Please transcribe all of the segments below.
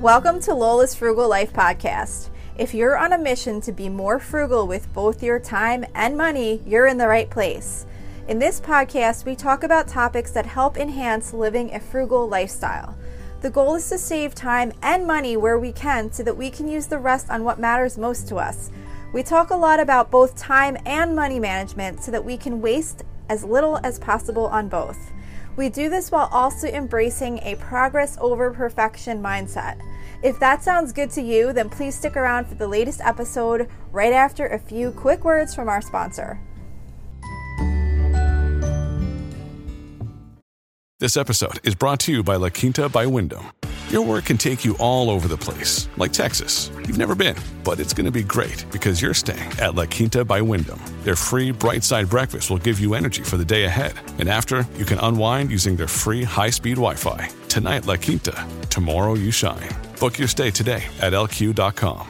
Welcome to Lola's Frugal Life Podcast. If you're on a mission to be more frugal with both your time and money, you're in the right place. In this podcast, we talk about topics that help enhance living a frugal lifestyle. The goal is to save time and money where we can so that we can use the rest on what matters most to us. We talk a lot about both time and money management so that we can waste as little as possible on both. We do this while also embracing a progress over perfection mindset. If that sounds good to you, then please stick around for the latest episode right after a few quick words from our sponsor. This episode is brought to you by La Quinta by Wyndham. Your work can take you all over the place, like Texas. You've never been, but it's going to be great because you're staying at La Quinta by Wyndham. Their free bright side breakfast will give you energy for the day ahead. And after, you can unwind using their free high speed Wi Fi. Tonight, La Quinta. Tomorrow, you shine. Book your stay today at lq.com.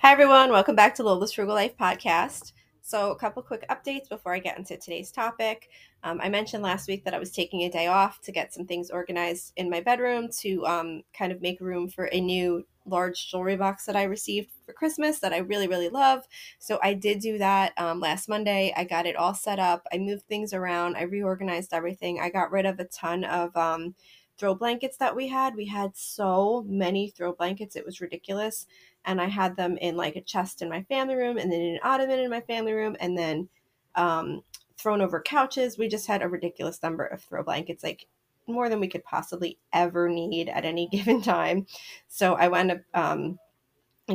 Hi, everyone. Welcome back to Lola's Frugal Life podcast. So, a couple quick updates before I get into today's topic. Um, I mentioned last week that I was taking a day off to get some things organized in my bedroom to um, kind of make room for a new large jewelry box that I received for Christmas that I really, really love. So, I did do that um, last Monday. I got it all set up. I moved things around. I reorganized everything. I got rid of a ton of um, throw blankets that we had. We had so many throw blankets, it was ridiculous. And I had them in like a chest in my family room, and then in an ottoman in my family room, and then um, thrown over couches. We just had a ridiculous number of throw blankets, like more than we could possibly ever need at any given time. So I wound up um,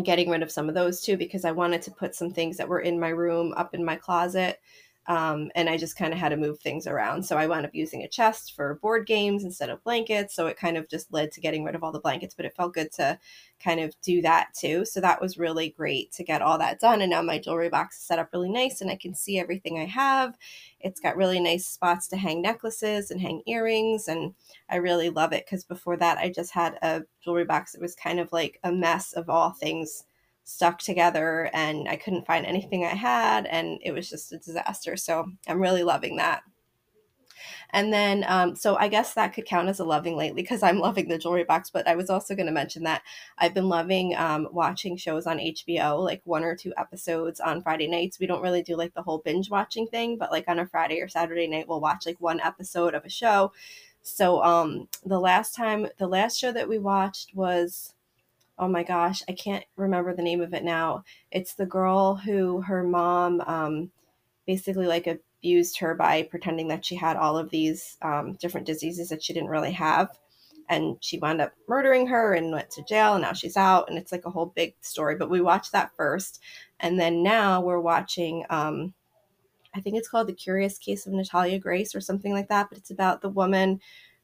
getting rid of some of those too because I wanted to put some things that were in my room up in my closet um, and I just kind of had to move things around. So I wound up using a chest for board games instead of blankets. So it kind of just led to getting rid of all the blankets, but it felt good to kind of do that too. So that was really great to get all that done. And now my jewelry box is set up really nice and I can see everything I have. It's got really nice spots to hang necklaces and hang earrings. And I really love it because before that, I just had a jewelry box that was kind of like a mess of all things stuck together and I couldn't find anything I had and it was just a disaster. So I'm really loving that. And then, um, so I guess that could count as a loving lately because I'm loving the jewelry box. But I was also going to mention that I've been loving um, watching shows on HBO, like one or two episodes on Friday nights. We don't really do like the whole binge watching thing, but like on a Friday or Saturday night, we'll watch like one episode of a show. So um, the last time, the last show that we watched was oh my gosh, I can't remember the name of it now. It's the girl who her mom um, basically like abused her by pretending that she had all of these um, different diseases that she didn't really have. And she wound up murdering her and went to jail, and now she's out. And it's like a whole big story. But we watched that first. And then now we're watching, um, I think it's called The Curious Case of Natalia Grace or something like that. But it's about the woman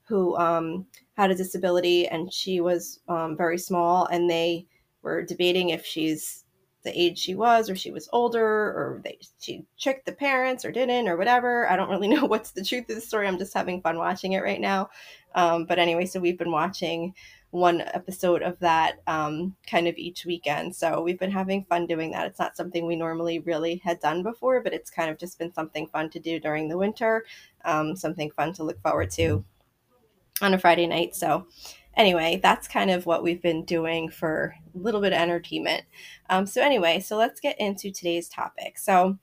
who um, had a disability and she was um, very small and they were debating if she's the age she was or she was older or they she tricked the parents or didn't or whatever. I don't really know what's the truth of the story. I'm just having fun watching it right now. Um, but anyway so we've been watching one episode of that um, kind of each weekend. So we've been having fun doing that. It's not something we normally really had done before but it's kind of just been something fun to do during the winter um, something fun to look forward to on a Friday night. So, anyway, that's kind of what we've been doing for a little bit of entertainment. Um, so, anyway, so let's get into today's topic. So,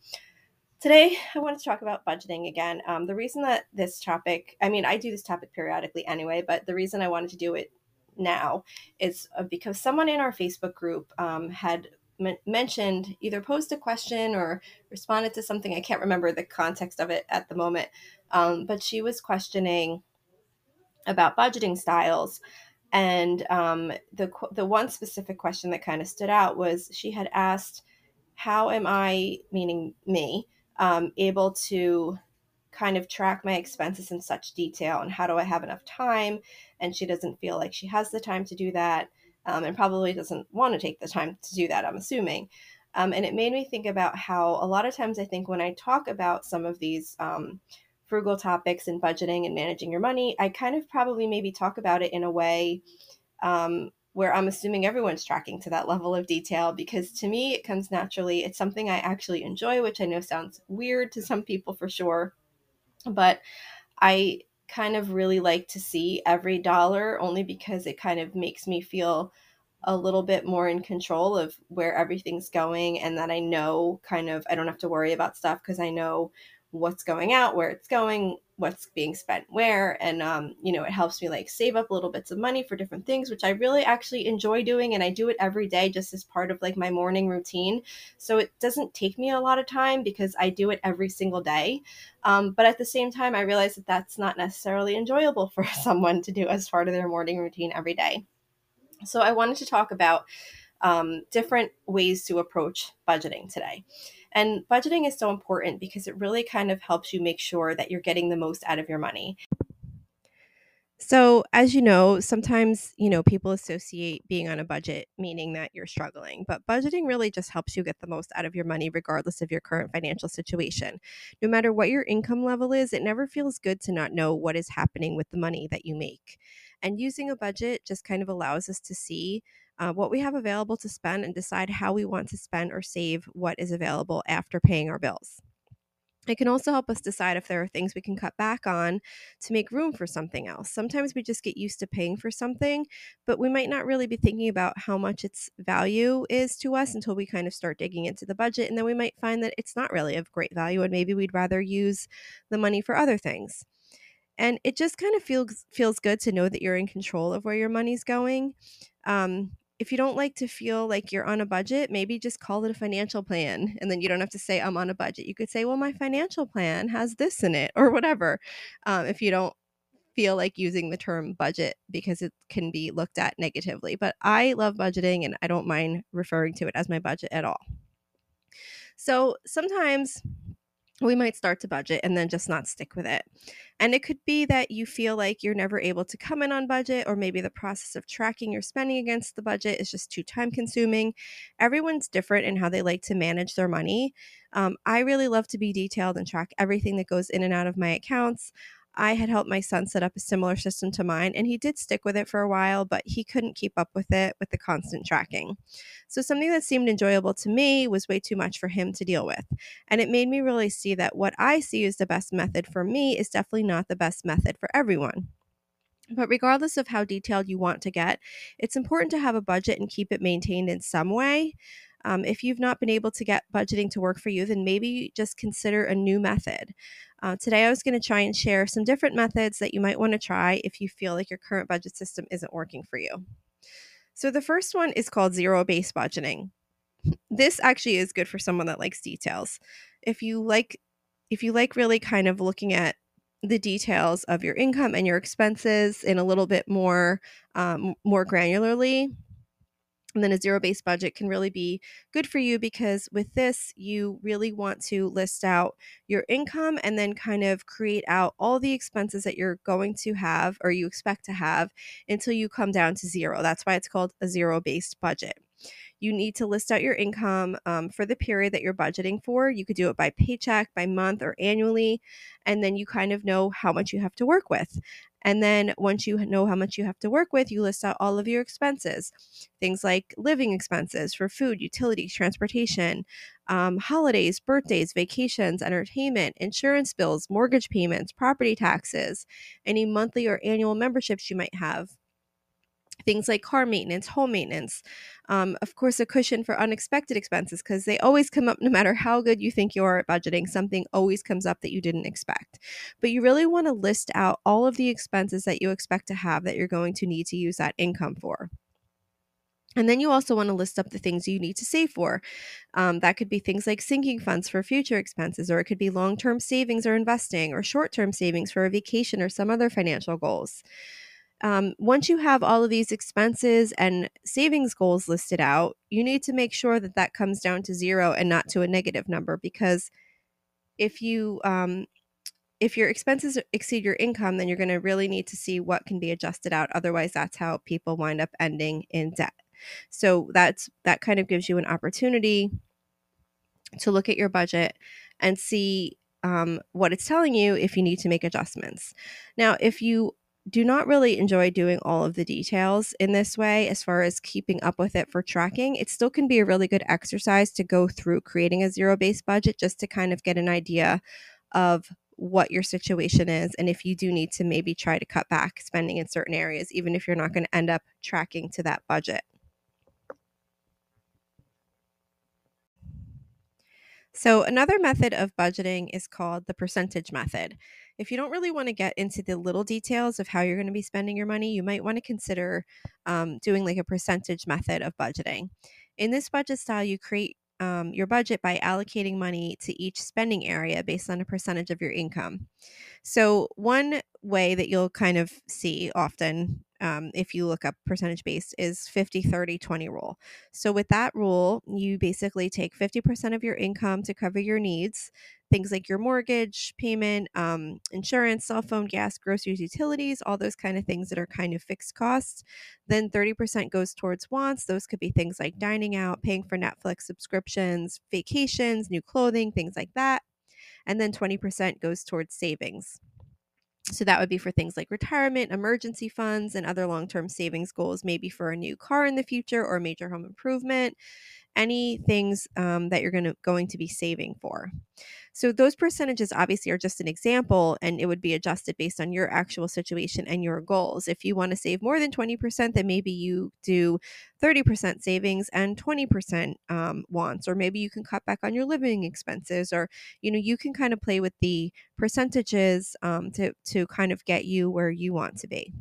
today I wanted to talk about budgeting again. Um, the reason that this topic, I mean, I do this topic periodically anyway, but the reason I wanted to do it now is uh, because someone in our Facebook group um, had mentioned either posed a question or responded to something. I can't remember the context of it at the moment, um, but she was questioning about budgeting styles. And um, the the one specific question that kind of stood out was she had asked, "How am I, meaning me, um, able to kind of track my expenses in such detail, and how do I have enough time?" And she doesn't feel like she has the time to do that, um, and probably doesn't want to take the time to do that. I'm assuming. Um, and it made me think about how a lot of times I think when I talk about some of these um, frugal topics and budgeting and managing your money, I kind of probably maybe talk about it in a way um, where I'm assuming everyone's tracking to that level of detail because to me it comes naturally. It's something I actually enjoy, which I know sounds weird to some people for sure. But I kind of really like to see every dollar only because it kind of makes me feel a little bit more in control of where everything's going and that I know kind of I don't have to worry about stuff because I know what's going out, where it's going, what's being spent where and um, you know it helps me like save up little bits of money for different things which i really actually enjoy doing and i do it every day just as part of like my morning routine. So it doesn't take me a lot of time because i do it every single day um, but at the same time i realize that that's not necessarily enjoyable for someone to do as part of their morning routine every day. So i wanted to talk about um, different ways to approach budgeting today and budgeting is so important because it really kind of helps you make sure that you're getting the most out of your money. So, as you know, sometimes, you know, people associate being on a budget meaning that you're struggling, but budgeting really just helps you get the most out of your money regardless of your current financial situation. No matter what your income level is, it never feels good to not know what is happening with the money that you make. And using a budget just kind of allows us to see uh, what we have available to spend and decide how we want to spend or save what is available after paying our bills. It can also help us decide if there are things we can cut back on to make room for something else. Sometimes we just get used to paying for something, but we might not really be thinking about how much its value is to us until we kind of start digging into the budget. And then we might find that it's not really of great value, and maybe we'd rather use the money for other things. And it just kind of feels feels good to know that you're in control of where your money's going. Um, if you don't like to feel like you're on a budget, maybe just call it a financial plan. And then you don't have to say, I'm on a budget. You could say, well, my financial plan has this in it or whatever. Um, if you don't feel like using the term budget because it can be looked at negatively. But I love budgeting and I don't mind referring to it as my budget at all. So sometimes we might start to budget and then just not stick with it. And it could be that you feel like you're never able to come in on budget, or maybe the process of tracking your spending against the budget is just too time consuming. Everyone's different in how they like to manage their money. Um, I really love to be detailed and track everything that goes in and out of my accounts. I had helped my son set up a similar system to mine, and he did stick with it for a while, but he couldn't keep up with it with the constant tracking. So, something that seemed enjoyable to me was way too much for him to deal with. And it made me really see that what I see as the best method for me is definitely not the best method for everyone. But regardless of how detailed you want to get, it's important to have a budget and keep it maintained in some way. Um, if you've not been able to get budgeting to work for you, then maybe just consider a new method. Uh, today, I was going to try and share some different methods that you might want to try if you feel like your current budget system isn't working for you. So, the first one is called zero based budgeting. This actually is good for someone that likes details. If you like, if you like really kind of looking at the details of your income and your expenses in a little bit more um, more granularly and then a zero based budget can really be good for you because with this, you really want to list out your income and then kind of create out all the expenses that you're going to have or you expect to have until you come down to zero. That's why it's called a zero based budget. You need to list out your income um, for the period that you're budgeting for. You could do it by paycheck, by month, or annually. And then you kind of know how much you have to work with. And then once you know how much you have to work with, you list out all of your expenses things like living expenses for food, utilities, transportation, um, holidays, birthdays, vacations, entertainment, insurance bills, mortgage payments, property taxes, any monthly or annual memberships you might have things like car maintenance, home maintenance, um, of course, a cushion for unexpected expenses because they always come up no matter how good you think you are at budgeting. Something always comes up that you didn't expect. But you really want to list out all of the expenses that you expect to have that you're going to need to use that income for. And then you also want to list up the things you need to save for. Um, that could be things like sinking funds for future expenses, or it could be long term savings or investing, or short term savings for a vacation or some other financial goals um, once you have all of these expenses and savings goals listed out, you need to make sure that that comes down to zero and not to a negative number because if you um, if your expenses exceed your income, then you're going to really need to see what can be adjusted out. Otherwise, that's how people wind up ending in debt. So that's that kind of gives you an opportunity to look at your budget and see um, what it's telling you if you need to make adjustments. Now, if you do not really enjoy doing all of the details in this way as far as keeping up with it for tracking. It still can be a really good exercise to go through creating a zero based budget just to kind of get an idea of what your situation is and if you do need to maybe try to cut back spending in certain areas, even if you're not going to end up tracking to that budget. So, another method of budgeting is called the percentage method. If you don't really want to get into the little details of how you're going to be spending your money, you might want to consider um, doing like a percentage method of budgeting. In this budget style, you create um, your budget by allocating money to each spending area based on a percentage of your income. So, one way that you'll kind of see often um, if you look up percentage based is 50 30 20 rule. So with that rule you basically take 50% of your income to cover your needs things like your mortgage payment um, insurance cell phone gas groceries utilities all those kind of things that are kind of fixed costs. Then 30% goes towards wants. Those could be things like dining out paying for netflix subscriptions vacations new clothing things like that. And then 20% goes towards savings so that would be for things like retirement, emergency funds, and other long term savings goals, maybe for a new car in the future or major home improvement any things um, that you're going to going to be saving for. So those percentages obviously are just an example, and it would be adjusted based on your actual situation and your goals. If you want to save more than 20%, then maybe you do 30% savings and 20% um, wants, or maybe you can cut back on your living expenses, or you know you can kind of play with the percentages um, to to kind of get you where you want to be.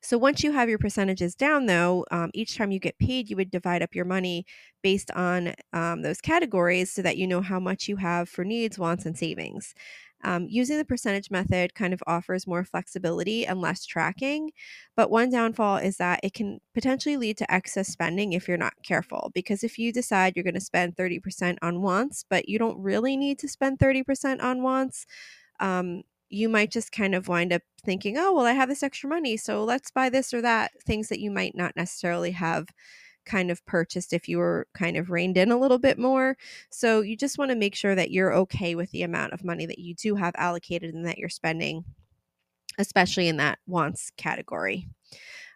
So once you have your percentages down, though, um, each time you get paid, you would divide up your money based on um, those categories so that you know how much you have for needs, wants, and savings. Um, using the percentage method kind of offers more flexibility and less tracking. But one downfall is that it can potentially lead to excess spending if you're not careful. Because if you decide you're going to spend 30% on wants, but you don't really need to spend 30% on wants, um, you might just kind of wind up thinking, oh, well, I have this extra money, so let's buy this or that, things that you might not necessarily have kind of purchased if you were kind of reined in a little bit more. So you just want to make sure that you're okay with the amount of money that you do have allocated and that you're spending, especially in that wants category.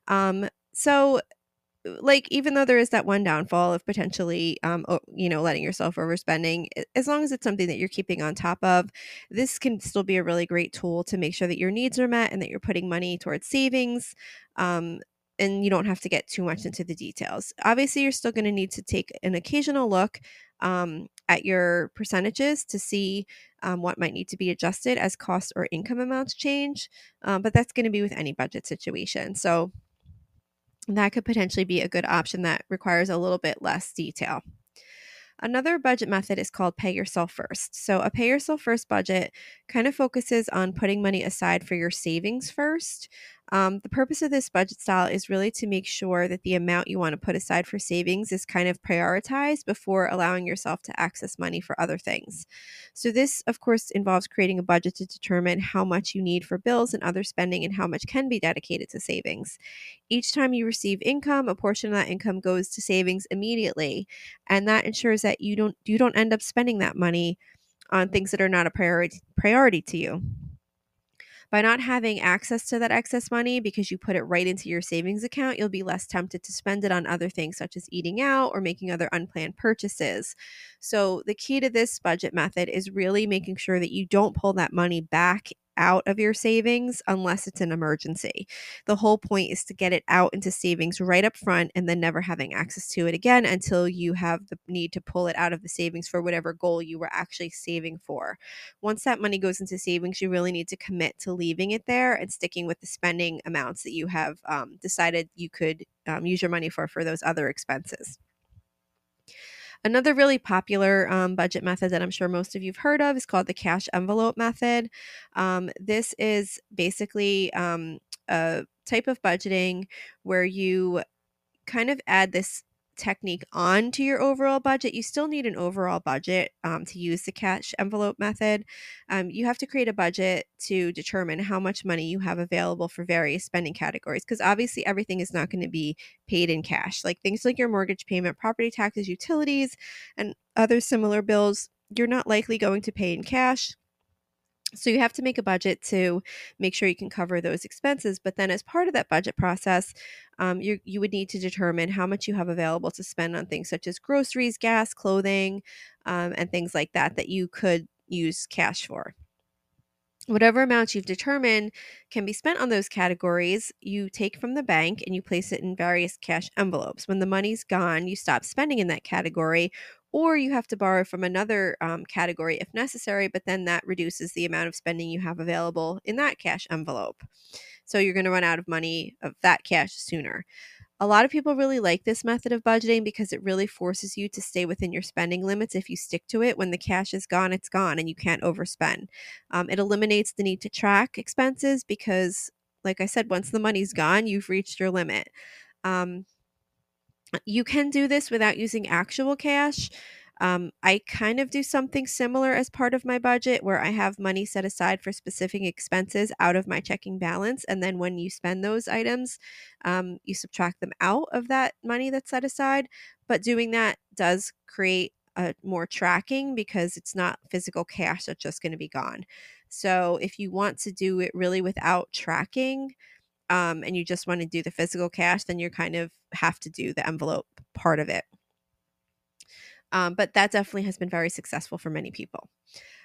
Um, so like even though there is that one downfall of potentially um you know letting yourself overspending as long as it's something that you're keeping on top of this can still be a really great tool to make sure that your needs are met and that you're putting money towards savings um and you don't have to get too much into the details. Obviously you're still going to need to take an occasional look um, at your percentages to see um, what might need to be adjusted as cost or income amounts change um, but that's going to be with any budget situation. So that could potentially be a good option that requires a little bit less detail. Another budget method is called pay yourself first. So, a pay yourself first budget kind of focuses on putting money aside for your savings first. Um, the purpose of this budget style is really to make sure that the amount you want to put aside for savings is kind of prioritized before allowing yourself to access money for other things. So, this, of course, involves creating a budget to determine how much you need for bills and other spending and how much can be dedicated to savings. Each time you receive income, a portion of that income goes to savings immediately, and that ensures that you don't you don't end up spending that money on things that are not a priority priority to you. By not having access to that excess money because you put it right into your savings account, you'll be less tempted to spend it on other things such as eating out or making other unplanned purchases. So, the key to this budget method is really making sure that you don't pull that money back out of your savings unless it's an emergency. The whole point is to get it out into savings right up front and then never having access to it again until you have the need to pull it out of the savings for whatever goal you were actually saving for. Once that money goes into savings, you really need to commit to leaving it there and sticking with the spending amounts that you have um, decided you could um, use your money for for those other expenses. Another really popular um, budget method that I'm sure most of you've heard of is called the cash envelope method. Um, this is basically um, a type of budgeting where you kind of add this technique onto your overall budget, you still need an overall budget um, to use the cash envelope method. Um, you have to create a budget to determine how much money you have available for various spending categories because obviously everything is not going to be paid in cash. Like things like your mortgage payment, property taxes, utilities, and other similar bills, you're not likely going to pay in cash. So you have to make a budget to make sure you can cover those expenses. But then, as part of that budget process, um, you you would need to determine how much you have available to spend on things such as groceries, gas, clothing, um, and things like that that you could use cash for. Whatever amounts you've determined can be spent on those categories, you take from the bank and you place it in various cash envelopes. When the money's gone, you stop spending in that category, or you have to borrow from another um, category if necessary, but then that reduces the amount of spending you have available in that cash envelope. So you're going to run out of money of that cash sooner. A lot of people really like this method of budgeting because it really forces you to stay within your spending limits if you stick to it. When the cash is gone, it's gone and you can't overspend. Um, it eliminates the need to track expenses because, like I said, once the money's gone, you've reached your limit. Um, you can do this without using actual cash. Um, I kind of do something similar as part of my budget where I have money set aside for specific expenses out of my checking balance. And then when you spend those items, um, you subtract them out of that money that's set aside. But doing that does create more tracking because it's not physical cash that's just going to be gone. So if you want to do it really without tracking, um, and you just want to do the physical cash, then you kind of have to do the envelope part of it. Um, but that definitely has been very successful for many people.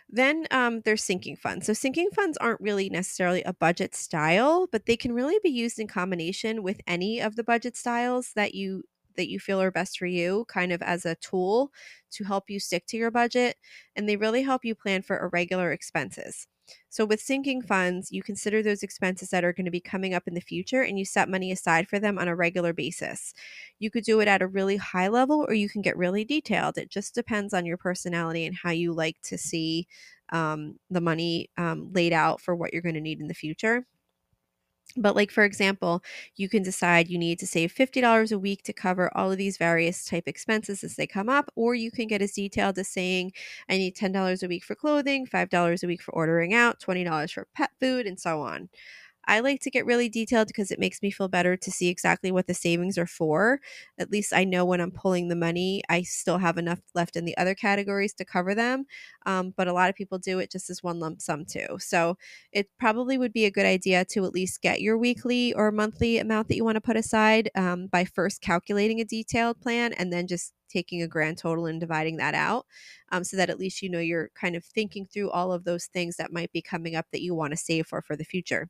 Then um, there's sinking funds. So sinking funds aren't really necessarily a budget style, but they can really be used in combination with any of the budget styles that you that you feel are best for you, kind of as a tool to help you stick to your budget. And they really help you plan for irregular expenses. So, with sinking funds, you consider those expenses that are going to be coming up in the future and you set money aside for them on a regular basis. You could do it at a really high level or you can get really detailed. It just depends on your personality and how you like to see um, the money um, laid out for what you're going to need in the future. But, like, for example, you can decide you need to save $50 a week to cover all of these various type expenses as they come up, or you can get as detailed as saying, I need $10 a week for clothing, $5 a week for ordering out, $20 for pet food, and so on. I like to get really detailed because it makes me feel better to see exactly what the savings are for. At least I know when I'm pulling the money, I still have enough left in the other categories to cover them. Um, but a lot of people do it just as one lump sum too. So it probably would be a good idea to at least get your weekly or monthly amount that you want to put aside um, by first calculating a detailed plan and then just taking a grand total and dividing that out um, so that at least you know you're kind of thinking through all of those things that might be coming up that you want to save for for the future.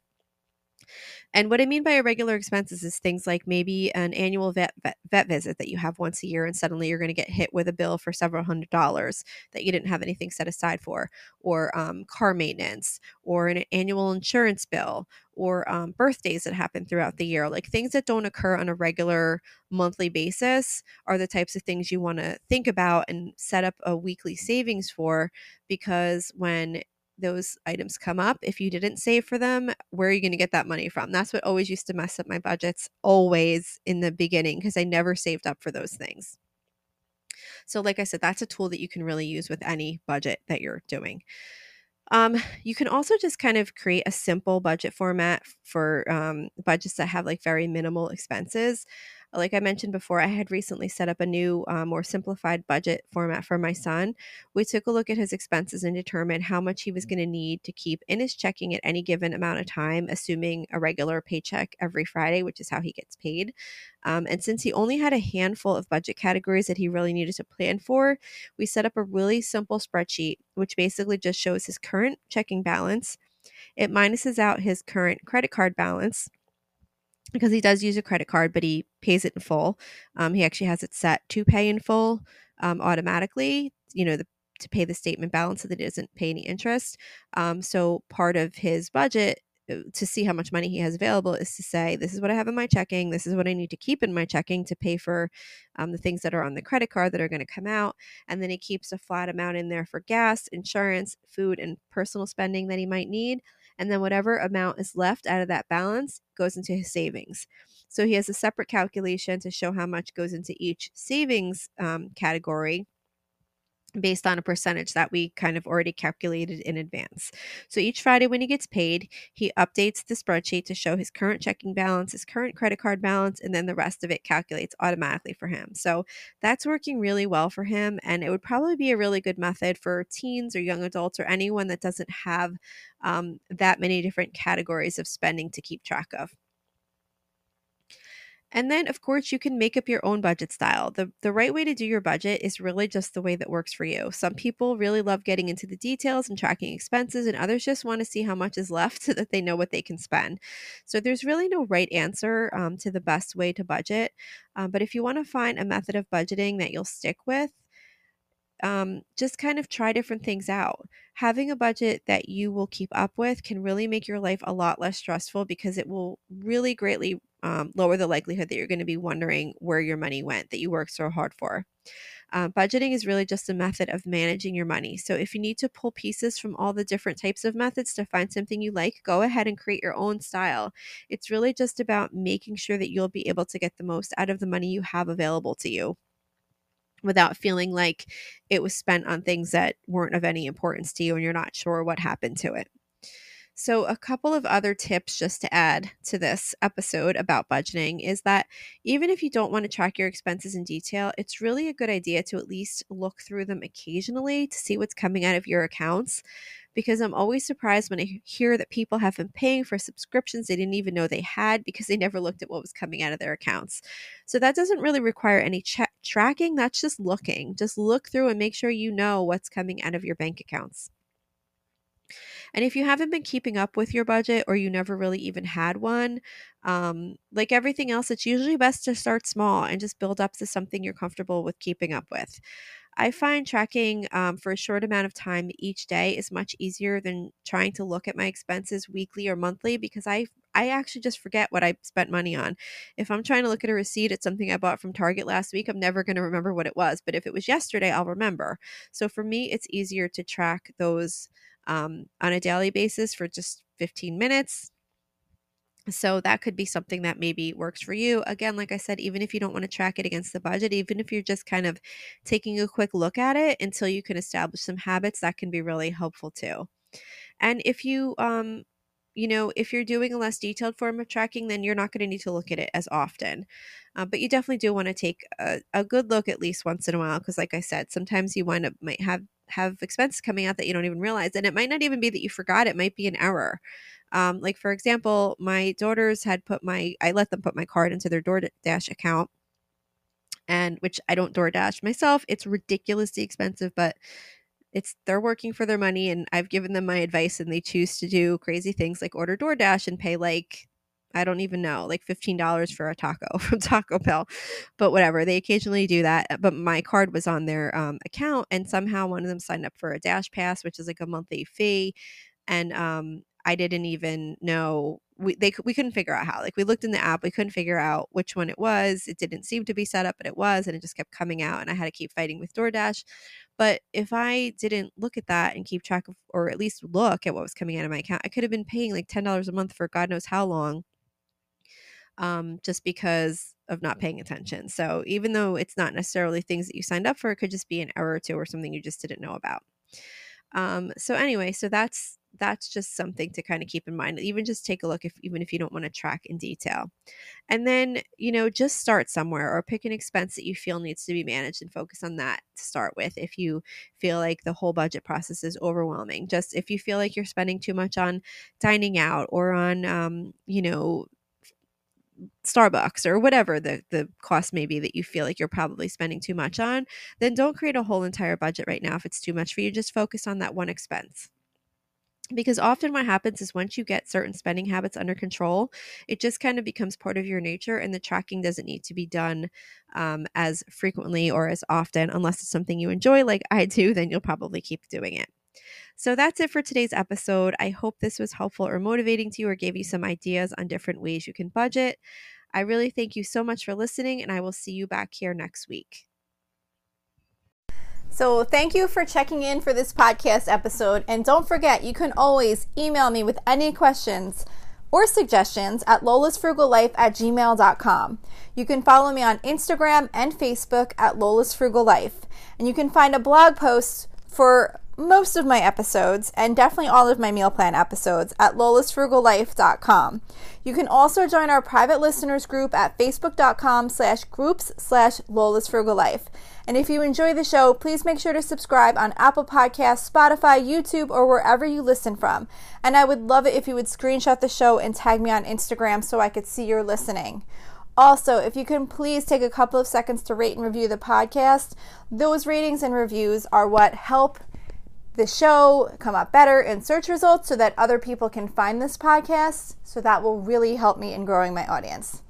And what I mean by irregular expenses is things like maybe an annual vet, vet, vet visit that you have once a year, and suddenly you're going to get hit with a bill for several hundred dollars that you didn't have anything set aside for, or um, car maintenance, or an annual insurance bill, or um, birthdays that happen throughout the year. Like things that don't occur on a regular monthly basis are the types of things you want to think about and set up a weekly savings for because when those items come up, if you didn't save for them, where are you going to get that money from? That's what always used to mess up my budgets, always in the beginning, because I never saved up for those things. So, like I said, that's a tool that you can really use with any budget that you're doing. Um, you can also just kind of create a simple budget format for um, budgets that have like very minimal expenses like I mentioned before, I had recently set up a new, uh, more simplified budget format for my son. We took a look at his expenses and determined how much he was going to need to keep in his checking at any given amount of time, assuming a regular paycheck every Friday, which is how he gets paid. Um, and since he only had a handful of budget categories that he really needed to plan for, we set up a really simple spreadsheet, which basically just shows his current checking balance. It minuses out his current credit card balance because he does use a credit card, but he pays it in full. Um, he actually has it set to pay in full um, automatically, you know, the, to pay the statement balance so that he doesn't pay any interest. Um, so part of his budget uh, to see how much money he has available is to say, this is what I have in my checking. This is what I need to keep in my checking to pay for um, the things that are on the credit card that are going to come out. And then he keeps a flat amount in there for gas, insurance, food, and personal spending that he might need and then whatever amount is left out of that balance goes into his savings. So he has a separate calculation to show how much goes into each savings um, category based on a percentage that we kind of already calculated in advance. So each Friday when he gets paid, he updates the spreadsheet to show his current checking balance, his current credit card balance, and then the rest of it calculates automatically for him. So that's working really well for him. And it would probably be a really good method for teens or young adults or anyone that doesn't have um, that many different categories of spending to keep track of. And then, of course, you can make up your own budget style. The, the right way to do your budget is really just the way that works for you. Some people really love getting into the details and tracking expenses, and others just want to see how much is left so that they know what they can spend. So, there's really no right answer um, to the best way to budget. Um, but if you want to find a method of budgeting that you'll stick with, um, just kind of try different things out. Having a budget that you will keep up with can really make your life a lot less stressful because it will really greatly um, lower the likelihood that you're going to be wondering where your money went that you worked so hard for. Uh, budgeting is really just a method of managing your money. So, if you need to pull pieces from all the different types of methods to find something you like, go ahead and create your own style. It's really just about making sure that you'll be able to get the most out of the money you have available to you without feeling like it was spent on things that weren't of any importance to you and you're not sure what happened to it. So, a couple of other tips just to add to this episode about budgeting is that even if you don't want to track your expenses in detail, it's really a good idea to at least look through them occasionally to see what's coming out of your accounts. Because I'm always surprised when I hear that people have been paying for subscriptions they didn't even know they had because they never looked at what was coming out of their accounts. So, that doesn't really require any check tracking, that's just looking. Just look through and make sure you know what's coming out of your bank accounts. And if you haven't been keeping up with your budget or you never really even had one, um, like everything else, it's usually best to start small and just build up to something you're comfortable with keeping up with. I find tracking um, for a short amount of time each day is much easier than trying to look at my expenses weekly or monthly because I I actually just forget what I spent money on. If I'm trying to look at a receipt at something I bought from Target last week, I'm never going to remember what it was. But if it was yesterday, I'll remember. So for me, it's easier to track those um, on a daily basis for just 15 minutes. So that could be something that maybe works for you. Again, like I said, even if you don't want to track it against the budget, even if you're just kind of taking a quick look at it until you can establish some habits, that can be really helpful too. And if you um you know, if you're doing a less detailed form of tracking, then you're not going to need to look at it as often. Uh, but you definitely do want to take a, a good look at least once in a while because, like I said, sometimes you wind up might have have expenses coming out that you don't even realize. And it might not even be that you forgot, it might be an error. Um, like, for example, my daughters had put my, I let them put my card into their DoorDash account, and which I don't DoorDash myself. It's ridiculously expensive, but it's they're working for their money and I've given them my advice and they choose to do crazy things like order DoorDash and pay like I don't even know, like $15 for a taco from Taco Bell. But whatever, they occasionally do that. Uh, but my card was on their um, account, and somehow one of them signed up for a Dash Pass, which is like a monthly fee. And um, I didn't even know we they we couldn't figure out how. Like we looked in the app, we couldn't figure out which one it was. It didn't seem to be set up, but it was, and it just kept coming out, and I had to keep fighting with DoorDash. But if I didn't look at that and keep track of, or at least look at what was coming out of my account, I could have been paying like ten dollars a month for God knows how long um, just because of not paying attention. So even though it's not necessarily things that you signed up for, it could just be an error or two or something you just didn't know about. Um, so anyway, so that's that's just something to kind of keep in mind. Even just take a look if even if you don't want to track in detail. And then, you know, just start somewhere or pick an expense that you feel needs to be managed and focus on that to start with. If you feel like the whole budget process is overwhelming, just if you feel like you're spending too much on dining out or on um, you know, Starbucks or whatever the, the cost may be that you feel like you're probably spending too much on, then don't create a whole entire budget right now if it's too much for you. Just focus on that one expense. Because often what happens is once you get certain spending habits under control, it just kind of becomes part of your nature, and the tracking doesn't need to be done um, as frequently or as often unless it's something you enjoy, like I do, then you'll probably keep doing it. So that's it for today's episode. I hope this was helpful or motivating to you or gave you some ideas on different ways you can budget. I really thank you so much for listening, and I will see you back here next week. So, thank you for checking in for this podcast episode. And don't forget, you can always email me with any questions or suggestions at lolasfrugallife at gmail.com. You can follow me on Instagram and Facebook at lolasfrugallife. And you can find a blog post for most of my episodes and definitely all of my meal plan episodes at lolasfrugallife.com. You can also join our private listeners group at facebook.com slash groups slash lolasfrugallife. And if you enjoy the show, please make sure to subscribe on Apple Podcasts, Spotify, YouTube, or wherever you listen from. And I would love it if you would screenshot the show and tag me on Instagram so I could see you're listening. Also, if you can please take a couple of seconds to rate and review the podcast, those ratings and reviews are what help the show come up better in search results so that other people can find this podcast. So that will really help me in growing my audience.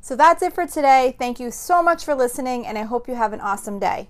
So that's it for today. Thank you so much for listening, and I hope you have an awesome day.